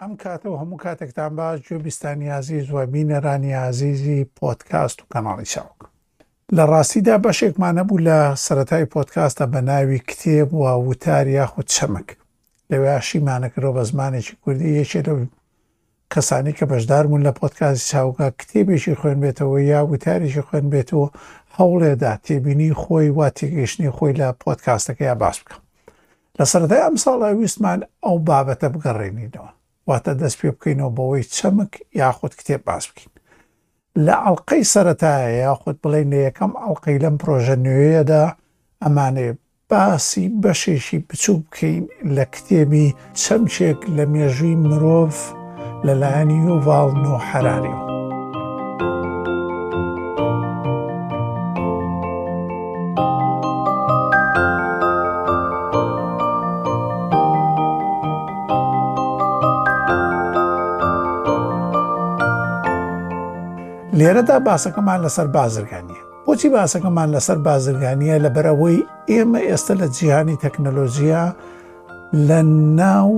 ئەم کاتە و هەموو کاتێکتان باش گوێ بیستانی ئازیز و بینەرانی ئازیزی پۆدکاست و کەناڵی چاوگ لە ڕاستیدا بەشێکمان نەبوو لە سەتای پۆدکاستە بە ناوی کتێب و وتار یاخود چەمک لەوێ شیمانەکەەوە بە زمانێکی کوردی یەکێ لەو کەسانی کە بەشدارمون لە پۆتکاسی چاوگە کتێبێکی خوێن بێتەوە یا وتارێکی خوێن بێت و هەوڵێدا تێبینی خۆی وا تێگەیشتنی خۆی لە پۆتکاستەکەی باس بکەم لە سەرەتای ئەمساڵە ویستمان ئەو بابەتە بگەڕێنینەوە، واتە دەست پێ بکەینەوە بەوەی چەمک یاخود کتێب باس بکەین. لە ئەڵقەی سەرەتایە یاخود بڵێین لە یەکەم ئەڵقەی لەم پرۆژە نوێیەدا ئەمانێ باسی بەشێکی بچووک بکەین لە کتێبی چەمکێک لە مێژووی مرۆڤ، لەلایەن یوڤاڵ نۆ حەراریەوە. لێرەدا باسەکەمان لەسەر بازرگانیە بۆچی باسەکەمان لەسەر بازرگانیە لە بەرەوەی ئێمە ئێستا لە جیهانی تەکنەلۆژیە لە ناو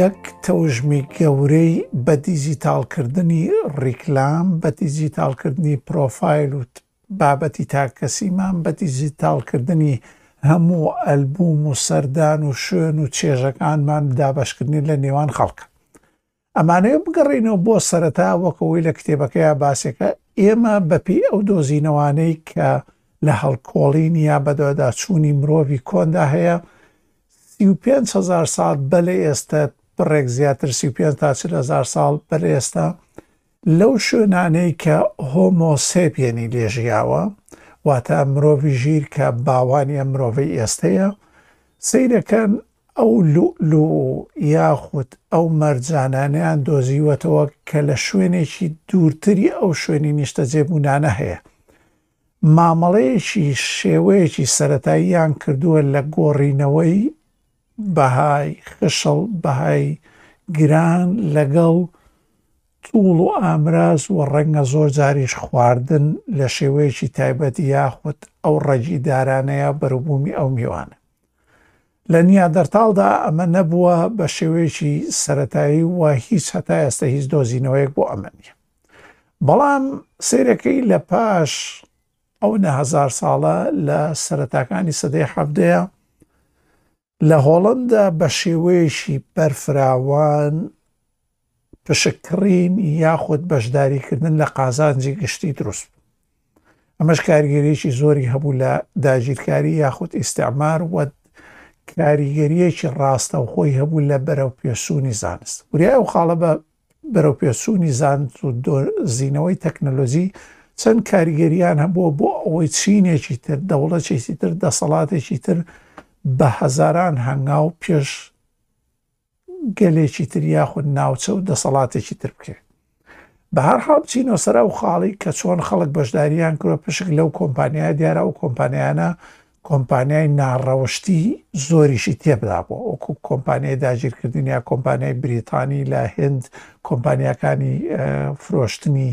یەک تەوژمی گەورەی بە دیجیتاڵکردنی ڕیکلام، بە دیجیتاڵکردنی پرۆفایل و بابەتی تاکەکەسیمان، بە دیجیتاڵکردنی هەموو ئەلبووم و سەردان و شوێن و چێژەکانمان دابەشکردنی لە نێوان خەڵکە. ئەمانەیە بگەڕینەوە بۆ سەرەتا وەکەوەی لە کتێبەکەیە باسێکە ئێمە بەپی ئەو دۆزینەوانەی کە لە هەڵکۆڵین یا بەدۆداچوونی مرۆڤی کۆندا هەیە سی و پێنج هەزار ساڵ بە لە ئێستە بڕێک زیاتر سی و پێنج تا چل هەزار ساڵ بە لە ئێستا لەو شوێنانەی کە هۆمۆسێپیەنی لێژیاوە واتە مرۆڤی ژیر کە باوانی ئەم مرۆڤی ئێستەیە سیرەکەن ئەو لو یاخود ئەو مەرجانانیان دۆزیوەتەوە کە لە شوێنێکی دوورتری ئەو شوێنی نیشتە جێبوونانە هەیە مامەڵەیەکی شێوەیەکی سەرەتاییان کردووە لە گۆڕینەوەی بەهای خشڵ، بەهای گران لەگەڵ تووڵ و ئامراز و ڕەنگە زۆرجاریش خواردن لە شێوەیەکی تایبەت یاخود ئەو ڕەگی دارانەیە بەروبوومی ئەو میوانە لە نیادەرتاڵدا ئەمە نەبووە بە شێوەیەکی سەتایی و هیچ هەتا ئێستا هیچ دۆزینەوەیەک بۆ ئەمە نیە بەڵام سەیرەکەی لە پاش ئەو نە هەزار ساڵە لە سەرەتاکانی سەدەی حەفتەیە لە هۆڵندا بە شێوەیەشی بەرفراوان پشککڕین یاخود بەشداریکردن لە قازانجی گشتی دروست ئەمەش کارگەریی زۆری هەبوو لە داگیرکاری یاخود ئیسعمار و کاریگەریەکی ڕاستەوخۆی هەبوو لە بەرەو پێسوونی زانست وریا ئەو خاڵە بە بەرەوپێشچوونی زانست و دۆزینەوەی تەکنەلۆجی چەند کاریگەریان هەبووە بۆ ئەوەی چینێکی تر دەوڵەتێکی تر دەسەڵاتێکی تر بە هەزاران هەنگاو پێش گەلێکی تر یاخود ناوچە و دەسەڵاتێکی تر بکرێت بە هەر حاڵ چینۆ سەرا و خاڵی کە چۆن خەڵک بەشداریان کرۆ پشک لەو کۆمپانیا دیارە و کۆمپانیانە کۆمپانیای ناڕەوشتی زۆریشی تێبدا بووە وەکو کۆمپانیای داگیرکردنی یا کۆمپانیای بریتانی لە هند کۆمپانیاکانی فرۆشتنی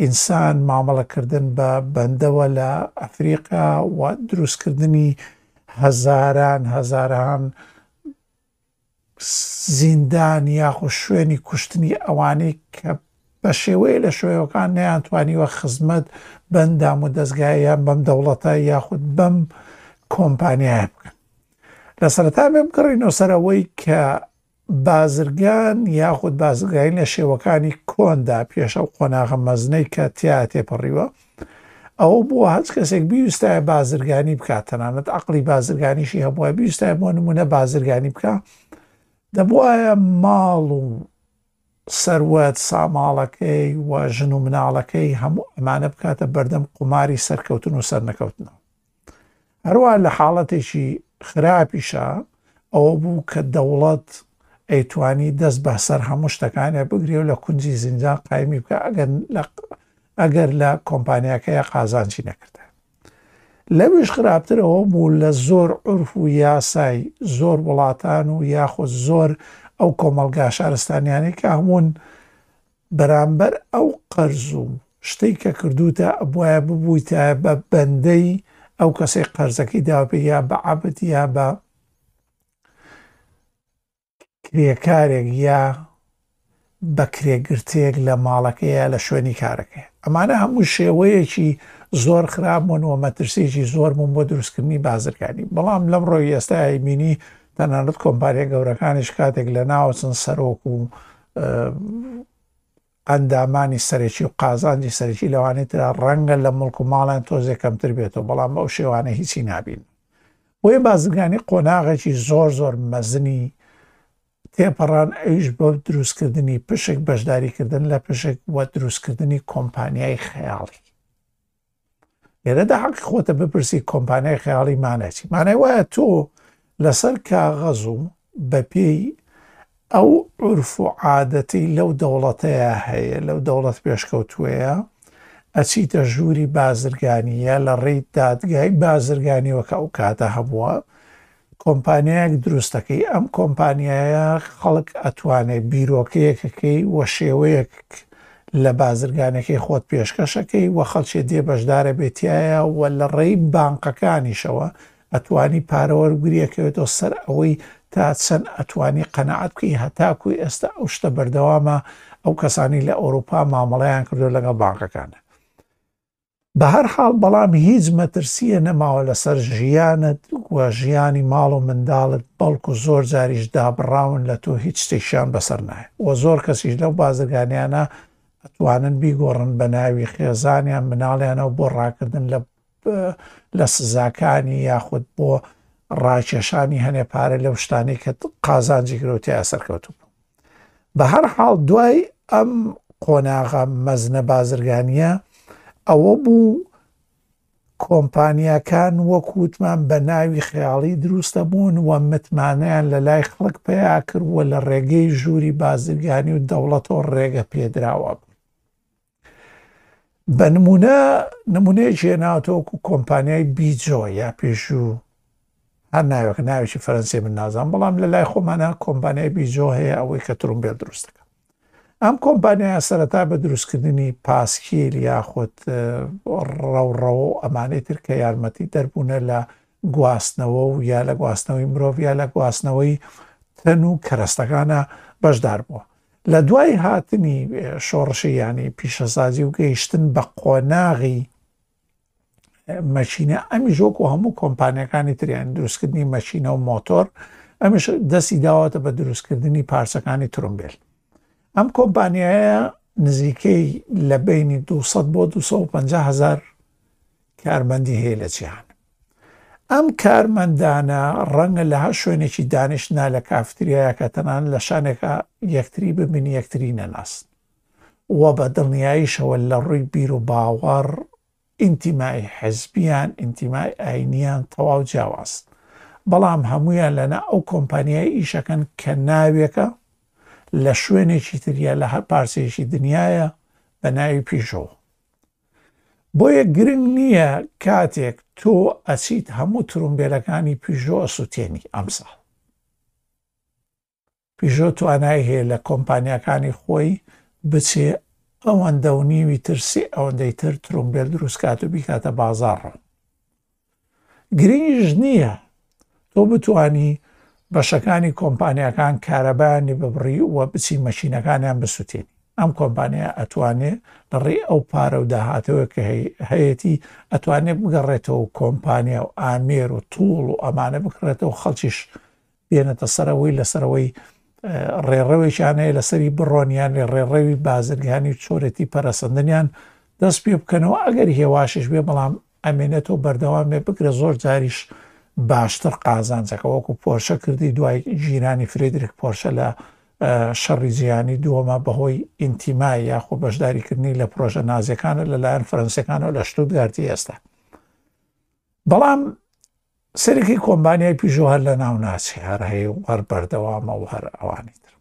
ئینسان مامەڵەکردن بە بەندەوە لە ئەفریقا و دروستکردنی هەزاران هەزاران زیندان یاخود شوێنی کوشتنی ئەوانەی کە بەشێوەیە لە شوێوەکان نەیانتوانیوە خزمەت بەم دامودەزگایە یان بەم دەوڵەتە یاخود بەم کۆمپانیایە بکەن لە سەرتا بێ بگەڕینەوە سەرەوەی کە بازرگان یاخود بازرگانی لە شێوەکانی کۆندا پێشە و قۆناغە مەزنەی کە تیا تێپەڕیوە ئەوە بووە هەچ کەسێک بیوستایە بازرگانی بکات تەنانەت عقلی بازرگانیشی هەبووە بیوستای بۆ نمونە بازرگانی بکە دەبواە ماڵ و سەروەت ساماڵەکەی و ژن و مناڵەکەی هەموو ئەمانە بکاتە بەردەم قوماری سەرکەوتن و سەرنەکەوتنەوە هەروا لە حاڵەتێکی خراپیشا ئەوە بوو کە دەوڵەت ئەیتوانی دەست بە سەر هەموو شتەکانێ بگرێ و لە کونجی زیندان قایمی بکە ئەگەر لە ئەگەر لە کۆمپانیاکەیە قازانچی نەکردە لەویش خراپترەوە بوو لە زۆر عرف و یاسای زۆر وڵاتان و یاخود زۆر ئەو کۆمەڵگا شارستانیانی کە هەمون بەرامبەر ئەو قەرز و شتەی کە کردووتە ئەبوایە ببوویتایە بە بەندەی ئەو کەسەی قەرزەکەی داوە پێ یا بە عەبد یا بە کرێکارێک یا بە کرێگرتێک لە ماڵەکەیە لە شوێنی کارەکەی ئەمانە هەموو شێوەیەکی زۆر خراپ بوون و مەترسیێکی زۆر بوون بۆ دروستکردنی بازرگانی بەڵام لەم ڕۆی ئێستای بینی تەنانەت کۆمپاریا گەورەکانیش کاتێک لە ناوچن سەرۆک و ئەندامانی سەرەکی و قازانجی سەرەکی لەوانی تررا ڕەنگە لە مڵک و ماڵیان تۆزێ کەمتر بێتەوە بەڵام بەو شێوانە هیچی نابین بۆیە بازرگانی قۆناغێکی زۆر زۆر مەزنی تێپەڕان ئەویش بۆ دروستکردنی پشک بەشداریکردن لە پشک وە دروستکردنی کۆمپانیای خەیاڵی لێرەدا حەقی خۆتە بپرسی کۆمپانیای خەیاڵی مانەچی مانای وایە تۆ لەسەر کاغەز و بەپێی ئەو عرف و عادەتی لەو دەوڵەتەیە هەیە لەو دەوڵەت پێشکەوتوەیە ئەچیتە ژووری بازرگانیە لە ڕێی دادگای بازرگانیەوە کە ئەو کاتە هەبووە کۆمپانیایەک دروستەکەی ئەم کۆمپانیایە خەڵک ئەتوانێت بیرۆکەیەکەکەی وە شێوەیەک لە بازرگانەکەی خۆت پێشکەشەکەی وە خەڵکی دێ بەشدارە بێتایە و لە ڕێی بانقەکانیشەوە ئەتوانی پارەوەرگریەکەوێتەوە سەر ئەوەی تا چەند ئەتوانی قەنەعات بکەی هەتاکوی ئێستا ئەو شتە بەردەوامە ئەو کەسانی لە ئەوروپا مامەڵیان کردو لەگەڵ بانقەکانە بەهەرحاڵ بەڵام هیچ مەترسیە نەماوە لەسەر ژیانت و ژیانی ماڵ و منداڵت بەڵکو زۆر جاریش دابڕاون لە تۆ هیچ شتێکشان بەسەر نایە و زۆر کەسیش لەو بازرگانیانە ئەتوانن بیگۆڕن بە ناوی خێزانیان مناڵیانەوە بۆ ڕاکردن لە لە سزاکانی یاخود بۆ ڕاکێشانی هەنێ پارە لەو شتانی کە قازانجی گرۆتیان سەرکەوتوو بەهەر حاڵ دوای ئەم قۆناغە مەزنە بازرگانیە ئەوە بوو کۆمپانیاکان وەکووتمان بە ناوی خەیاڵی دروستە بوون و متمانیان لە لای خەڵک پیا کردووە لە ڕێگەی ژووری بازرگانی و دەوڵەتەوە ڕێگە پێدراوە بە نمونە نمونەیەک هێناوتەوەکو کۆمپانیای بیجۆ یا پێشوو هەر ناوێک ناوێکی فەرەنسی من نازان بەڵام لە لای خۆمانە کۆمپانیای بیجۆ هەیە ئەوەی کە ترمبێل دروستەکە ئەم کۆمپانیا سەرەتا بە دروستکردنی پاسکیل یاخود ڕەوڕەوە و ئەمانەی ترکە یارمەتی دەربوونە لە گواستنەوە و یا لە گواستنەوەی مرۆڤ یا لە گواستنەوەی تەن و کەرەستەکانە بەشدار بووە لە دوای هاتنی شۆڕشی یانی پیشەسازی و گەیشتن بە قۆناغی مەچینە ئەمیش وەکو هەموو کۆمپانیەکانی تریان دروستکردنی مەچینە و مۆتۆر ئەمیش دەستی داوەتە بە دروستکردنی پارچەکانی ترمبیل ئەم کۆمپانیایە نزیکەی لە بینی 200 بۆ 250 هزار کارمەندی هەیە لە جیهان ئەم کارمەندانە ڕەنگە لە هەر شوێنێکی دانیشت نا لە کافتریایە کە تەنانەت لە شانێکا یەکتری ببینی یەکتری نەناسن وە بە دڵنیاییشەوە لە ڕووی بیر و باوەڕ ئینتیمای حزبیان ئینتیمای ئاینیان تەواو جیاوازن بەڵام هەمویان لەنا ئەو کۆمپانیای ئیشەکەن کە ناوێکە لە شوێنێکی تریە لە هەر پارچەیەکی دنیایە بە ناوی پیژۆ بۆیە گرنگ نییە کاتێک تۆ ئەچیت هەموو ترومبێلەکانی پیژۆ ئەسووتێنی ئەمساڵ پیژۆ توانای هەیە لە کۆمپانیەکانی خۆی بچێ ئەوەندە و نیوی ترسی ئەوەندەی تر ترومبێل دروستکات و بیکاتە بازاڕ گرنگیش نییە تۆ بتوانی بەشەکانی کۆمپانیاکان کارەبایانی ببڕی و بچی مەشینەکانیان بسووتێنی ئەم کۆمپانیا ئەتوانێ لەڕێی ئەو پارە و داهاتەوە کە هەیەتی ئەتوانێت بگەڕێتەوە کۆمپانیا و ئامێر و تووڵ و ئەمانە بکڕێتەوە خەڵکیش بێنێتە سەر ئەوەی لەسەرەوەی ڕێڕەوێکیانەیە لەسەری بڕۆنیان لێ ڕێڕەوی بازرگانی و چۆرەتی پەرەسەندنیان دەست پێ بکەنەوە ئەگەر هێواشش بێ بەڵام ئەمێنێت و بەردەوامێ بگرە زۆر جاریش باشتر قازانجەکە وەکو پۆرشە کردی دوای ژیرانی فرێدرێک پۆرشە لە شەڕی جیانی دووەمە بەهۆی ئینتیمای یاخۆ بەشداریکردنی لە پرۆژە نازەکانە لەلایەن فەرەنسەکانەوە لە شتوتگارتی ئێستا بەڵام سەرەکی کۆمبانیای پیژۆ هەر لە ناو ناچێ هەر هەیە و هەر بەردەوامە و هەر ئەوانی تر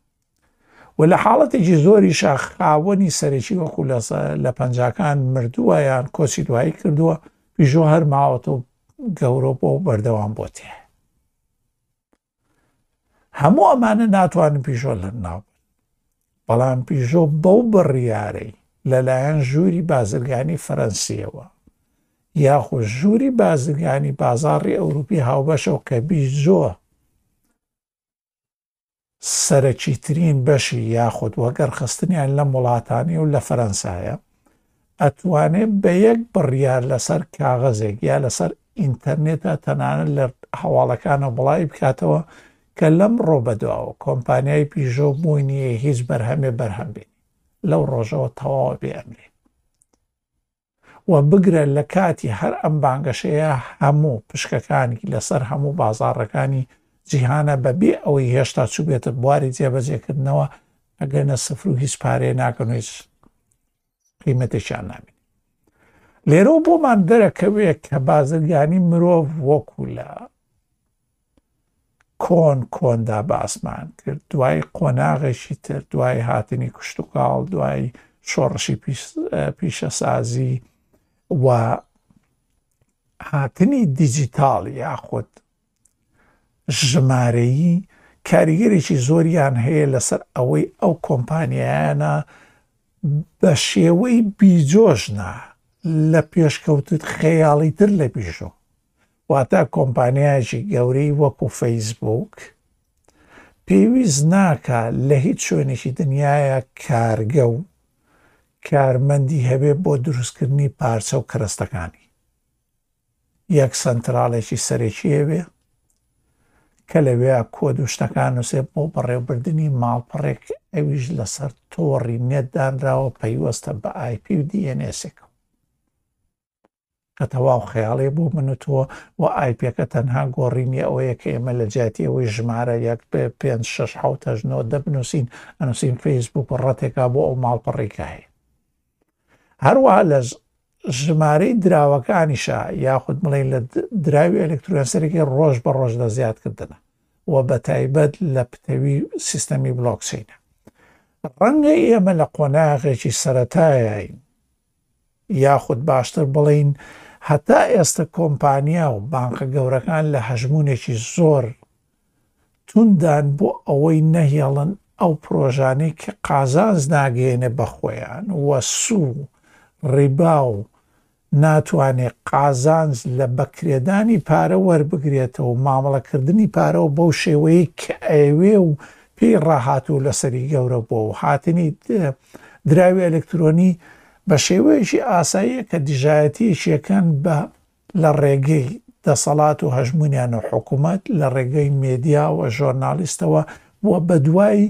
و لە حاڵەتێکی زۆری شاخ خاوەنی سەرەکی وەکو لە لە پەنجاکان مردووە یان کۆچی دوایی کردووە پیژۆ هەر ماوەتە و گەورە بۆ بەردەوام بۆتێ هەموو ئەمانە ناتوانن پیژۆ لە ناو بەڵام پیژۆ بەو بڕیارەی لەلایەن ژووری بازرگانی فەرەنسیەوە یاخۆ ژووری بازرگانی بازاڕی ئەوروپی هاوبەشە و کە بیژۆ سەرەکیترین بەشی یاخود وەگەڕ خستنیان لەم وڵاتانی و لە فەرەنسایە ئەتوانێ بە یەک بڕیار لەسەر کاغەزێک یا لەسەر ئینتەرنێت یا تەنانەت لە هەواڵەکانەوە بڵاوی بکاتەوە کە لەمڕۆ بەدواوە کۆمپانیای پیژۆ بووی نییە هیچ بەرهەمێ بەرهەم بێنی لەو ڕۆژەوە تەواوە بێ ئەمرێ و بگرە لە کاتی هەر ئەم بانگەشەیە هەموو پشکەکانی لەسەر هەموو بازارەکانی جیهانە بەبێ ئەوەی هێشتا چوبێتە بواری جێبەجێکردنەوە ئەگەنە سفر و هیچ پارێ ناکەن هیچ قیمەتێکیان نابین لێرەوە بۆمان دەرەکەوێت کە بازرگانی مرۆڤ وەکو لە کۆن کۆندا باسمان کرد دوای قۆناغێکی تر دوای هاتنی کوشتتوکاڵ دوای شۆڕشی پیشەسازی و هاتنی دیجیتال یاخود ژمارەیی کاریگەرێکی زۆریان هەیە لەسەر ئەوەی ئەو کۆمپانیایانە بە شێوەی بیجۆشنا لە پێشکەوتت خەیاڵی تر لە بیژۆ واتە کۆمپانیایکی گەورەی وەکو فەیسبووک پێویست ناکە لە هیچ شوێنێکی دنیاە کارگە و کارمەندی هەبێ بۆ دروستکردنی پارچە و کەرەستەکانی یەک سەنتراڵێکی سەرەکی هەبێ کە لەوێ کۆد و شتەکان نووسێ بۆ بەڕێوبردننی ماڵپەڕێک ئەویش لەسەر تۆڕی نێت دانراوە پەیوەستە بە آیپی و دیێنێسێکە کە تەواو خەیاڵێ بۆ من و تۆ و ئایپەکە تەنها گۆڕینی ئەوەیە کە ئێمە لە جیاتی ئەوەی ژمارە یەک پێ پێ شش حوتەژنەوە دەبنووسین ئەنووسین فەیسبوک ڕەتێکا بۆ ئەو ماڵپەڕێکە هەیە هەروەها لە ژمارەی دراوەکانیشە یاخود بڵێن لە دراوی ئەلکترۆنسەرەکەی ڕۆژ بە ڕۆژ لە زیادکردنە و بە تایبەت لە پتەوی سیستەمی بلۆکسینە ڕەنگە ئێمە لە قۆناغێکی سەتایین یاخود باشتر بڵین هەتا ئێستا کۆمپانیا و بانقە گەورەکان لە هەژمونێکی زۆر توندان بۆ ئەوەی نەهێڵن ئەو پرۆژانەی کە قازانج ناگەیەنێ بە خۆیان و سوو ڕیبا و ناتوانێ قازانج لە بەکرێدانی پارە وەربگرێتەوە و مامەڵە کردنی پارەوە بەو شێوەیەی کە ئەیەوێ و پێی ڕاهاتوو لەسەری گەورە بووە و هاتنی دراوی ئەلکترۆنی بە شێوەیەکی ئاساییە کە دژایەتیەکیەکان بە لە ڕێگەی دەسەڵات و هەژموونیان و حکوومەت لە ڕێگەی مێدیا و ژۆرنالیستەوە بۆ بەدوای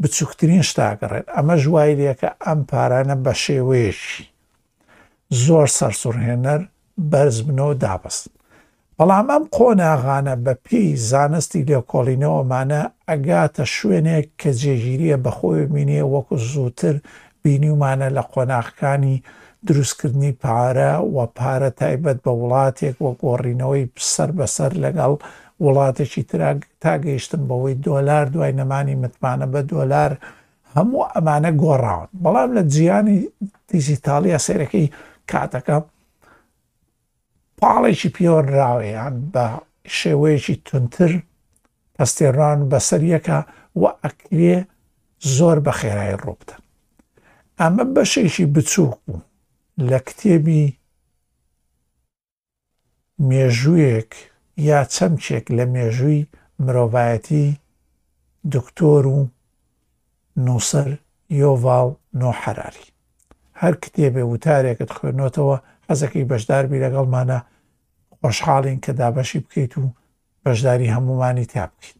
بچووکترین شتا گەڕێن ئەمەش وای لێکە ئەم پارانە بە شێوەیەکی زۆر سەرسوڕهێنەر بەرز بنەوە دابەست بەڵام ئەم قۆناغانە بە پێی زانستی لێکۆڵینەوەمانە ئەگاتە شوێنێک کە جێگیریە بەخۆی بینێ وەکو زووتر بینیومانە لە قۆناغکانی دروستکردنی پارە و پارە تایبەت بە وڵاتێک و گۆڕینەوەی سەر بە سەر لەگەڵ وڵاتێکی ترا تا گەیشتن بەوەی دۆلار دوای نەمانی متمانە بە دۆلار هەموو ئەمانە گۆڕاون بەڵام لە جیانی دیجیتاڵیا سەیرەکەی کاتەکە پاڵێکی پێوەنراوەیان بە شێوەیەکی تونتر پەستێران بەسەر یەکا وە ئەکرێ زۆر بە خێرایی ڕووبدەن ئەمە بەشێکی بچووک بوو لە کتێبی مێژوویەک یا چەمکێک لە مێژووی مرۆڤایەتی دکتۆر و نووسەر یۆڤاڵ نۆ حەراری هەر کتێبێ وتارێکت خوێنەوەتەوە حەزەکەی بەشداربی لەگەڵمانە خۆشحاڵین کە دابەشی بکەیت و بەشداری هەموومانی تیا بکەین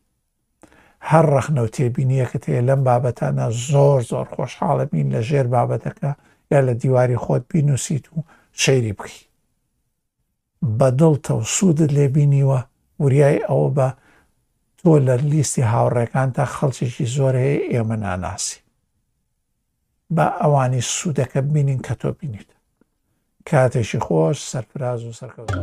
هەر ڕەخنە و تێبینیەکەت هەیە لەم بابەتانە زۆر زۆر خۆشحاڵە بین لە ژێر بابەتەکە یا لە دیواری خۆت بینوسیت و شەیری بکەی بە دڵتە و سوودت لێبینیوە وریای ئەوە بە تۆ لە لیستی هاوڕێکان تا خەڵکێکی زۆر هەیە ئێمە ناناسی با ئەوانی سوودەکە بینین کە تۆ بینیت کاتێکی خۆش سەرفراز و سەرکەوتن